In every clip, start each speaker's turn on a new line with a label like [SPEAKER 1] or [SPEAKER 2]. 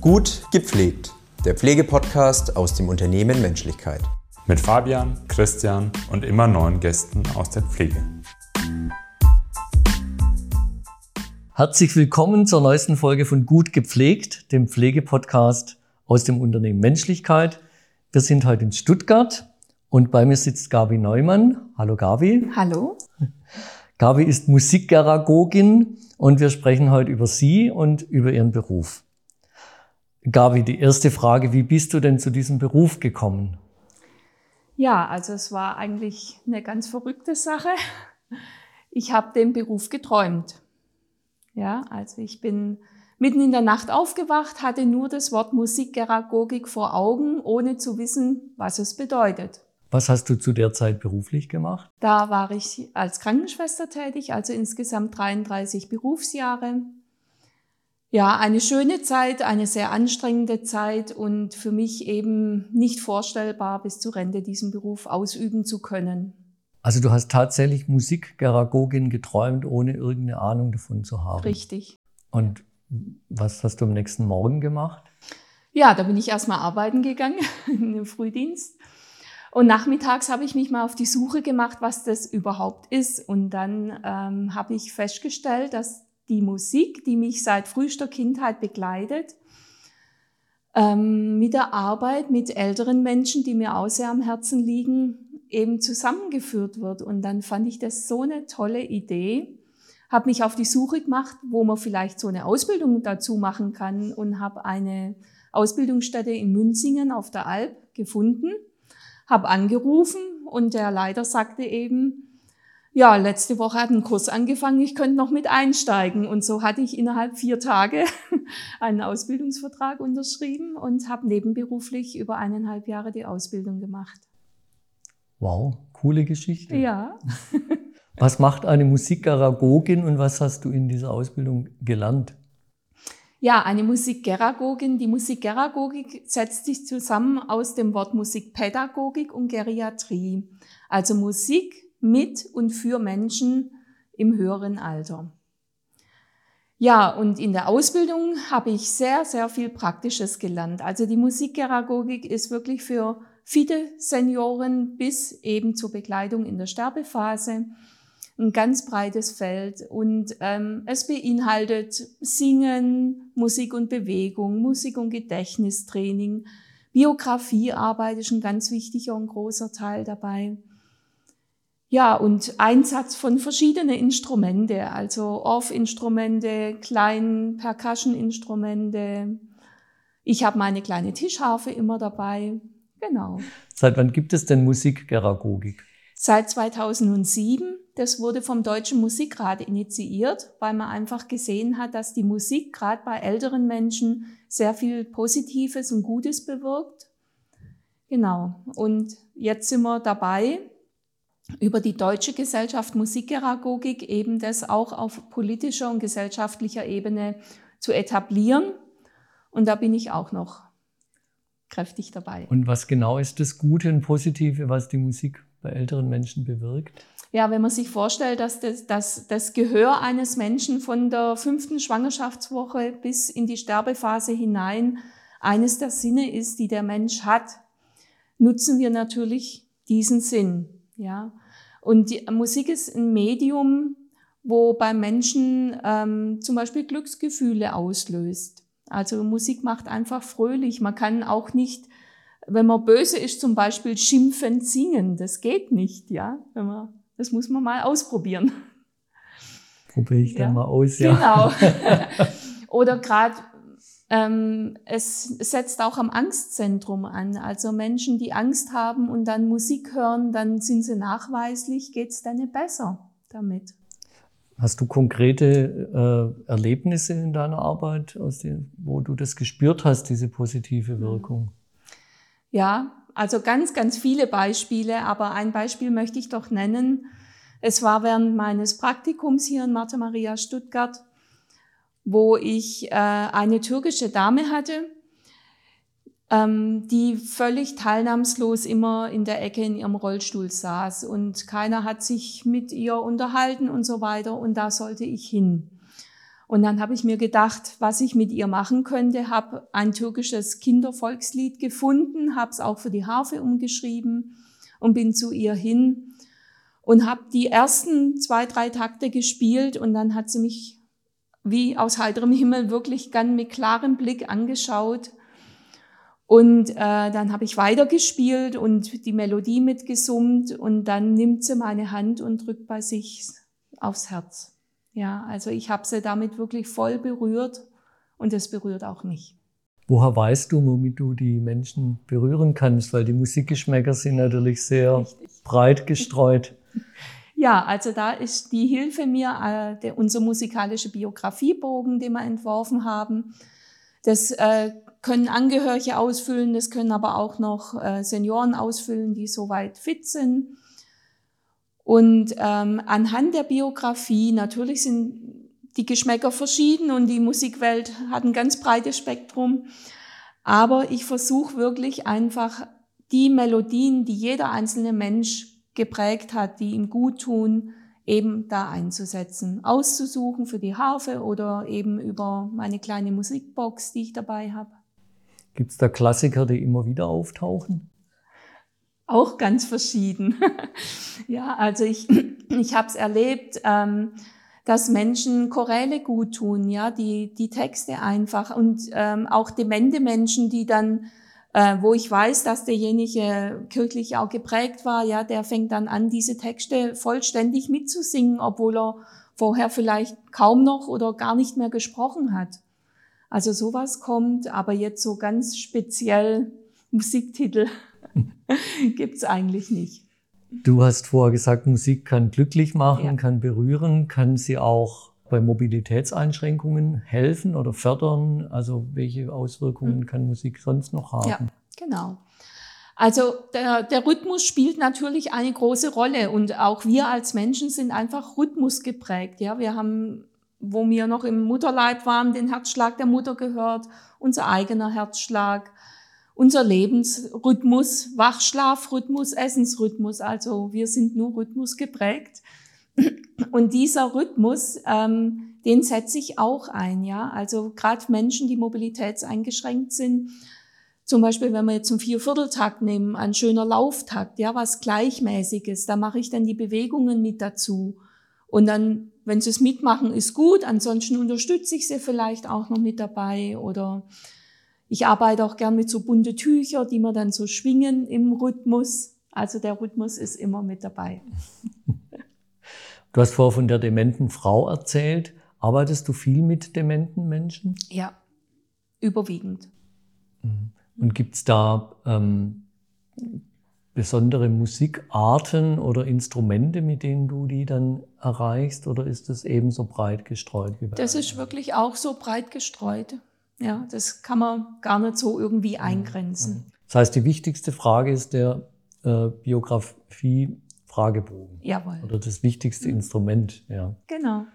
[SPEAKER 1] Gut gepflegt, der Pflegepodcast aus dem Unternehmen Menschlichkeit.
[SPEAKER 2] Mit Fabian, Christian und immer neuen Gästen aus der Pflege.
[SPEAKER 3] Herzlich willkommen zur neuesten Folge von Gut gepflegt, dem Pflegepodcast aus dem Unternehmen Menschlichkeit. Wir sind heute in Stuttgart und bei mir sitzt Gabi Neumann. Hallo Gabi.
[SPEAKER 4] Hallo.
[SPEAKER 3] Gabi ist Musikgeragogin und wir sprechen heute über sie und über ihren Beruf. Gabi, die erste Frage, wie bist du denn zu diesem Beruf gekommen?
[SPEAKER 4] Ja, also es war eigentlich eine ganz verrückte Sache. Ich habe den Beruf geträumt. Ja, also ich bin mitten in der Nacht aufgewacht, hatte nur das Wort Musikgeragogik vor Augen, ohne zu wissen, was es bedeutet.
[SPEAKER 3] Was hast du zu der Zeit beruflich gemacht?
[SPEAKER 4] Da war ich als Krankenschwester tätig, also insgesamt 33 Berufsjahre ja, eine schöne Zeit, eine sehr anstrengende Zeit und für mich eben nicht vorstellbar, bis zur Rente diesen Beruf ausüben zu können.
[SPEAKER 3] Also du hast tatsächlich Musikgeragogin geträumt, ohne irgendeine Ahnung davon zu haben.
[SPEAKER 4] Richtig.
[SPEAKER 3] Und was hast du am nächsten Morgen gemacht?
[SPEAKER 4] Ja, da bin ich erstmal arbeiten gegangen, in den Frühdienst. Und nachmittags habe ich mich mal auf die Suche gemacht, was das überhaupt ist. Und dann ähm, habe ich festgestellt, dass die Musik, die mich seit frühester Kindheit begleitet, ähm, mit der Arbeit mit älteren Menschen, die mir auch sehr am Herzen liegen, eben zusammengeführt wird. Und dann fand ich das so eine tolle Idee, habe mich auf die Suche gemacht, wo man vielleicht so eine Ausbildung dazu machen kann und habe eine Ausbildungsstätte in Münzingen auf der Alp gefunden, habe angerufen und der Leiter sagte eben, ja, letzte Woche hat ein Kurs angefangen, ich könnte noch mit einsteigen. Und so hatte ich innerhalb vier Tage einen Ausbildungsvertrag unterschrieben und habe nebenberuflich über eineinhalb Jahre die Ausbildung gemacht.
[SPEAKER 3] Wow, coole Geschichte.
[SPEAKER 4] Ja.
[SPEAKER 3] was macht eine Musikgeragogin und was hast du in dieser Ausbildung gelernt?
[SPEAKER 4] Ja, eine Musikgeragogin. Die Musikgeragogik setzt sich zusammen aus dem Wort Musikpädagogik und Geriatrie. Also Musik mit und für Menschen im höheren Alter. Ja, und in der Ausbildung habe ich sehr, sehr viel Praktisches gelernt. Also die Musikgeragogik ist wirklich für viele Senioren bis eben zur Begleitung in der Sterbephase ein ganz breites Feld und ähm, es beinhaltet Singen, Musik und Bewegung, Musik und Gedächtnistraining, Biografiearbeit ist ein ganz wichtiger und großer Teil dabei. Ja, und Einsatz von verschiedenen Instrumente, also Off-Instrumente, kleinen Percussion-Instrumente. Ich habe meine kleine Tischharfe immer dabei. Genau.
[SPEAKER 3] Seit wann gibt es denn Musikgeragogik?
[SPEAKER 4] Seit 2007. Das wurde vom Deutschen Musikrat initiiert, weil man einfach gesehen hat, dass die Musik gerade bei älteren Menschen sehr viel Positives und Gutes bewirkt. Genau. Und jetzt sind wir dabei, über die Deutsche Gesellschaft Musikgeragogik eben das auch auf politischer und gesellschaftlicher Ebene zu etablieren. Und da bin ich auch noch kräftig dabei.
[SPEAKER 3] Und was genau ist das Gute und Positive, was die Musik bei älteren Menschen bewirkt?
[SPEAKER 4] Ja, wenn man sich vorstellt, dass das, dass das Gehör eines Menschen von der fünften Schwangerschaftswoche bis in die Sterbephase hinein eines der Sinne ist, die der Mensch hat, nutzen wir natürlich diesen Sinn. Ja, und die Musik ist ein Medium, wo bei Menschen ähm, zum Beispiel Glücksgefühle auslöst. Also Musik macht einfach fröhlich. Man kann auch nicht, wenn man böse ist, zum Beispiel schimpfend singen. Das geht nicht, ja. Wenn man, das muss man mal ausprobieren.
[SPEAKER 3] Probiere ich dann ja. mal aus, ja.
[SPEAKER 4] Genau. Oder gerade es setzt auch am Angstzentrum an. Also Menschen, die Angst haben und dann Musik hören, dann sind sie nachweislich, geht es denen besser damit.
[SPEAKER 3] Hast du konkrete äh, Erlebnisse in deiner Arbeit, den, wo du das gespürt hast, diese positive mhm. Wirkung?
[SPEAKER 4] Ja, also ganz, ganz viele Beispiele, aber ein Beispiel möchte ich doch nennen. Es war während meines Praktikums hier in Martha Maria Stuttgart wo ich äh, eine türkische Dame hatte, ähm, die völlig teilnahmslos immer in der Ecke in ihrem Rollstuhl saß und keiner hat sich mit ihr unterhalten und so weiter und da sollte ich hin. Und dann habe ich mir gedacht, was ich mit ihr machen könnte, habe ein türkisches Kindervolkslied gefunden, habe es auch für die Harfe umgeschrieben und bin zu ihr hin und habe die ersten zwei, drei Takte gespielt und dann hat sie mich wie aus heiterem Himmel wirklich ganz mit klarem Blick angeschaut. Und äh, dann habe ich weitergespielt und die Melodie mitgesummt und dann nimmt sie meine Hand und drückt bei sich aufs Herz. Ja, also ich habe sie damit wirklich voll berührt und es berührt auch mich.
[SPEAKER 3] Woher weißt du, womit du die Menschen berühren kannst? Weil die Musikgeschmäcker sind natürlich sehr Richtig. breit gestreut.
[SPEAKER 4] Ja, also da ist die Hilfe mir äh, der, unser musikalischer Biografiebogen, den wir entworfen haben. Das äh, können Angehörige ausfüllen, das können aber auch noch äh, Senioren ausfüllen, die soweit fit sind. Und ähm, anhand der Biografie, natürlich sind die Geschmäcker verschieden und die Musikwelt hat ein ganz breites Spektrum, aber ich versuche wirklich einfach die Melodien, die jeder einzelne Mensch geprägt hat, die ihm gut tun, eben da einzusetzen, auszusuchen für die Harfe oder eben über meine kleine Musikbox, die ich dabei habe.
[SPEAKER 3] Gibt es da Klassiker, die immer wieder auftauchen?
[SPEAKER 4] Auch ganz verschieden. ja, also ich, ich habe es erlebt, ähm, dass Menschen Choräle gut tun, ja, die, die Texte einfach und ähm, auch demente Menschen, die dann, äh, wo ich weiß, dass derjenige kirchlich auch geprägt war, ja, der fängt dann an, diese Texte vollständig mitzusingen, obwohl er vorher vielleicht kaum noch oder gar nicht mehr gesprochen hat. Also sowas kommt, aber jetzt so ganz speziell Musiktitel Gibt's eigentlich nicht.
[SPEAKER 3] Du hast vorher gesagt, Musik kann glücklich machen, ja. kann berühren, kann sie auch bei Mobilitätseinschränkungen helfen oder fördern? Also welche Auswirkungen mhm. kann Musik sonst noch haben? Ja,
[SPEAKER 4] genau. Also der, der Rhythmus spielt natürlich eine große Rolle und auch wir als Menschen sind einfach Rhythmus geprägt. Ja, wir haben, wo wir noch im Mutterleib waren, den Herzschlag der Mutter gehört, unser eigener Herzschlag unser Lebensrhythmus, Wachschlafrhythmus, Essensrhythmus. Also wir sind nur Rhythmus geprägt. Und dieser Rhythmus, ähm, den setze ich auch ein, ja. Also gerade Menschen, die mobilitätseingeschränkt sind, zum Beispiel, wenn wir jetzt einen Viervierteltakt nehmen, ein schöner Lauftakt, ja, was gleichmäßiges, da mache ich dann die Bewegungen mit dazu. Und dann, wenn sie es mitmachen, ist gut. Ansonsten unterstütze ich sie vielleicht auch noch mit dabei oder ich arbeite auch gern mit so bunte Tücher, die man dann so schwingen im Rhythmus. Also der Rhythmus ist immer mit dabei.
[SPEAKER 3] Du hast vorher von der dementen Frau erzählt. Arbeitest du viel mit dementen Menschen?
[SPEAKER 4] Ja, überwiegend.
[SPEAKER 3] Mhm. Und gibt es da ähm, besondere Musikarten oder Instrumente, mit denen du die dann erreichst? Oder ist das ebenso breit gestreut?
[SPEAKER 4] Wie bei das ist wirklich auch so breit gestreut. Ja, das kann man gar nicht so irgendwie mhm. eingrenzen.
[SPEAKER 3] Das heißt, die wichtigste Frage ist der äh, Biografie-Fragebogen.
[SPEAKER 4] Jawohl.
[SPEAKER 3] Oder das wichtigste mhm. Instrument, ja.
[SPEAKER 4] Genau.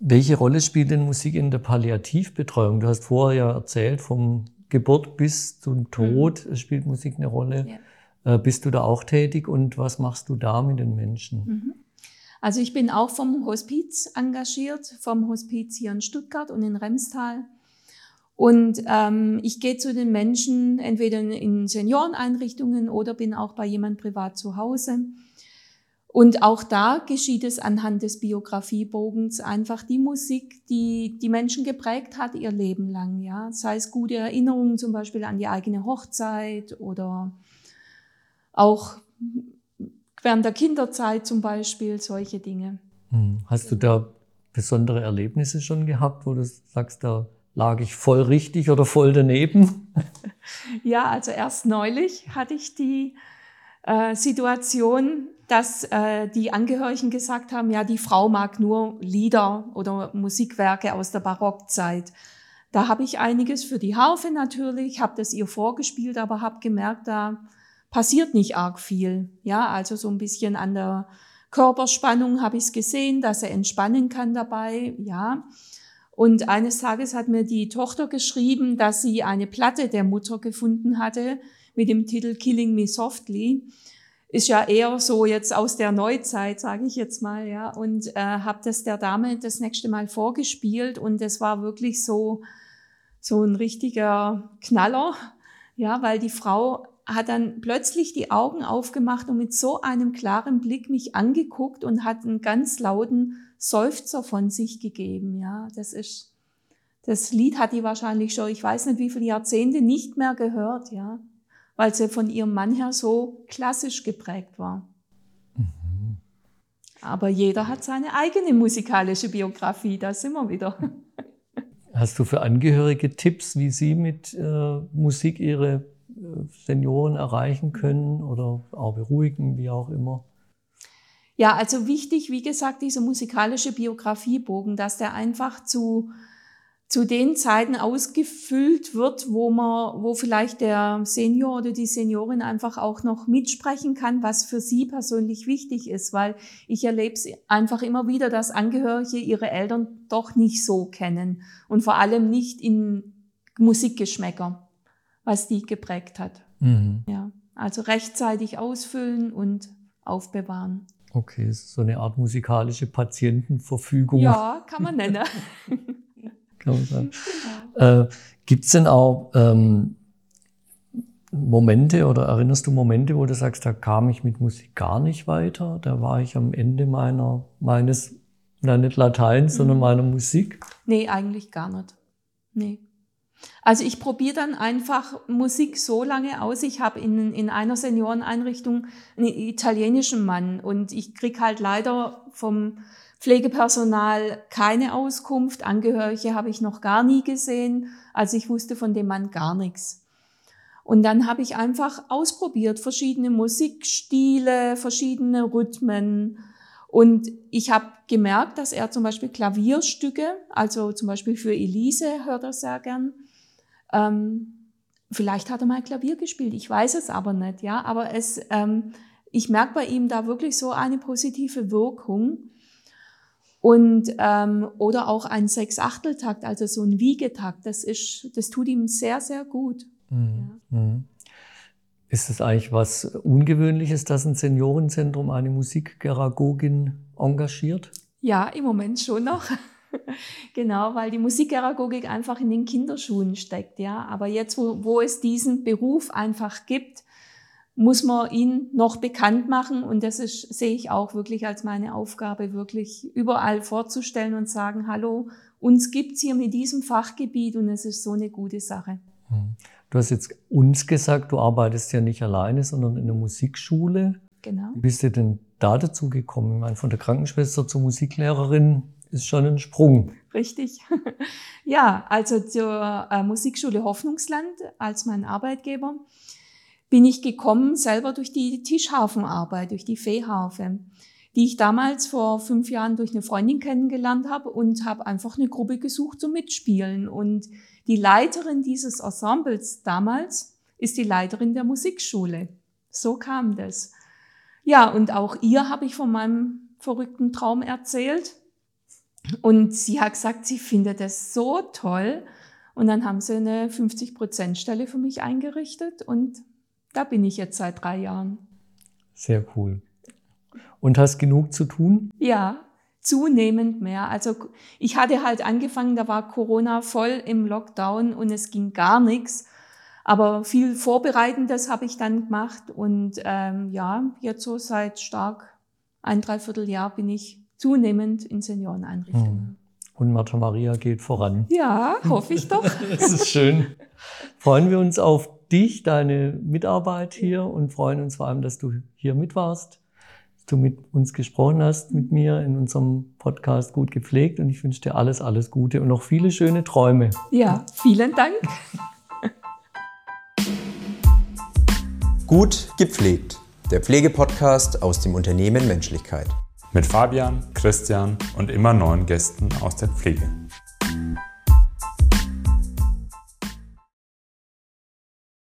[SPEAKER 3] Welche Rolle spielt denn Musik in der Palliativbetreuung? Du hast vorher ja erzählt, vom Geburt bis zum Tod mhm. spielt Musik eine Rolle. Ja. Äh, bist du da auch tätig und was machst du da mit den Menschen?
[SPEAKER 4] Mhm. Also ich bin auch vom Hospiz engagiert, vom Hospiz hier in Stuttgart und in Remstal. Und ähm, ich gehe zu den Menschen entweder in Senioreneinrichtungen oder bin auch bei jemand privat zu Hause. Und auch da geschieht es anhand des Biografιebogens einfach die Musik, die die Menschen geprägt hat ihr Leben lang. Ja, sei es gute Erinnerungen zum Beispiel an die eigene Hochzeit oder auch während der Kinderzeit zum Beispiel solche Dinge.
[SPEAKER 3] Hm. Hast du da besondere Erlebnisse schon gehabt, wo du sagst, da Lag ich voll richtig oder voll daneben?
[SPEAKER 4] Ja, also erst neulich hatte ich die äh, Situation, dass äh, die Angehörigen gesagt haben, ja, die Frau mag nur Lieder oder Musikwerke aus der Barockzeit. Da habe ich einiges für die Harfe natürlich, habe das ihr vorgespielt, aber habe gemerkt, da passiert nicht arg viel. Ja, also so ein bisschen an der Körperspannung habe ich es gesehen, dass er entspannen kann dabei. Ja, und eines Tages hat mir die Tochter geschrieben, dass sie eine Platte der Mutter gefunden hatte mit dem Titel Killing Me Softly. Ist ja eher so jetzt aus der Neuzeit, sage ich jetzt mal, ja. Und äh, habe das der Dame das nächste Mal vorgespielt und es war wirklich so so ein richtiger Knaller, ja, weil die Frau hat dann plötzlich die Augen aufgemacht und mit so einem klaren Blick mich angeguckt und hat einen ganz lauten Seufzer von sich gegeben, ja. Das ist das Lied hat die wahrscheinlich schon, ich weiß nicht wie viele Jahrzehnte nicht mehr gehört, ja, weil sie von ihrem Mann her so klassisch geprägt war. Mhm. Aber jeder hat seine eigene musikalische Biografie, da sind wir wieder.
[SPEAKER 3] Hast du für Angehörige Tipps, wie sie mit äh, Musik ihre äh, Senioren erreichen können oder auch beruhigen, wie auch immer?
[SPEAKER 4] Ja, also wichtig, wie gesagt, dieser musikalische Biografiebogen, dass der einfach zu zu den Zeiten ausgefüllt wird, wo man, wo vielleicht der Senior oder die Seniorin einfach auch noch mitsprechen kann, was für sie persönlich wichtig ist, weil ich erlebe es einfach immer wieder, dass Angehörige ihre Eltern doch nicht so kennen und vor allem nicht in Musikgeschmäcker, was die geprägt hat. Mhm. Ja, also rechtzeitig ausfüllen und aufbewahren.
[SPEAKER 3] Okay, so eine Art musikalische Patientenverfügung.
[SPEAKER 4] Ja, kann man nennen.
[SPEAKER 3] kann man sagen. Genau. Äh, Gibt es denn auch ähm, Momente oder erinnerst du Momente, wo du sagst, da kam ich mit Musik gar nicht weiter? Da war ich am Ende meiner, meines, na nicht Latein, mhm. sondern meiner Musik?
[SPEAKER 4] Nee, eigentlich gar nicht. Nee. Also ich probiere dann einfach Musik so lange aus. Ich habe in, in einer Senioreneinrichtung einen italienischen Mann und ich krieg halt leider vom Pflegepersonal keine Auskunft, Angehörige habe ich noch gar nie gesehen, also ich wusste von dem Mann gar nichts. Und dann habe ich einfach ausprobiert, verschiedene Musikstile, verschiedene Rhythmen. Und ich habe gemerkt, dass er zum Beispiel Klavierstücke, also zum Beispiel für Elise hört er sehr gern. Ähm, vielleicht hat er mal Klavier gespielt, ich weiß es aber nicht, ja. Aber es, ähm, ich merke bei ihm da wirklich so eine positive Wirkung. Und, ähm, oder auch ein Sechsachteltakt, also so ein Wiegetakt, das, ist, das tut ihm sehr, sehr gut. Mhm. Ja. Mhm.
[SPEAKER 3] Ist es eigentlich was Ungewöhnliches, dass ein Seniorenzentrum eine Musikgeragogin engagiert?
[SPEAKER 4] Ja, im Moment schon noch. genau, weil die Musikgeragogik einfach in den Kinderschuhen steckt, ja. Aber jetzt, wo, wo es diesen Beruf einfach gibt, muss man ihn noch bekannt machen. Und das ist, sehe ich auch wirklich als meine Aufgabe, wirklich überall vorzustellen und sagen, hallo, uns gibt's hier mit diesem Fachgebiet und es ist so eine gute Sache.
[SPEAKER 3] Hm. Du hast jetzt uns gesagt, du arbeitest ja nicht alleine, sondern in der Musikschule.
[SPEAKER 4] Genau.
[SPEAKER 3] Wie bist du denn da dazu gekommen? Ich meine, von der Krankenschwester zur Musiklehrerin ist schon ein Sprung.
[SPEAKER 4] Richtig. ja, also zur äh, Musikschule Hoffnungsland als mein Arbeitgeber bin ich gekommen selber durch die Tischhafenarbeit, durch die Fehharfe, die ich damals vor fünf Jahren durch eine Freundin kennengelernt habe und habe einfach eine Gruppe gesucht zum Mitspielen. Und die Leiterin dieses Ensembles damals ist die Leiterin der Musikschule. So kam das. Ja, und auch ihr habe ich von meinem verrückten Traum erzählt. Und sie hat gesagt, sie findet es so toll. Und dann haben sie eine 50-Prozent-Stelle für mich eingerichtet und da bin ich jetzt seit drei Jahren.
[SPEAKER 3] Sehr cool. Und hast genug zu tun?
[SPEAKER 4] Ja, zunehmend mehr. Also ich hatte halt angefangen, da war Corona voll im Lockdown und es ging gar nichts. Aber viel Vorbereitendes habe ich dann gemacht und ähm, ja, jetzt so seit stark ein Dreivierteljahr bin ich zunehmend in Senioreneinrichtungen. Hm.
[SPEAKER 3] Und Martha Maria geht voran.
[SPEAKER 4] Ja, hoffe ich doch.
[SPEAKER 3] das ist schön. Freuen wir uns auf dich, deine Mitarbeit hier und freuen uns vor allem, dass du hier mit warst, dass du mit uns gesprochen hast, mit mir in unserem Podcast gut gepflegt und ich wünsche dir alles, alles Gute und noch viele schöne Träume.
[SPEAKER 4] Ja, vielen Dank.
[SPEAKER 1] Gut gepflegt. Der Pflegepodcast aus dem Unternehmen Menschlichkeit.
[SPEAKER 2] Mit Fabian, Christian und immer neuen Gästen aus der Pflege.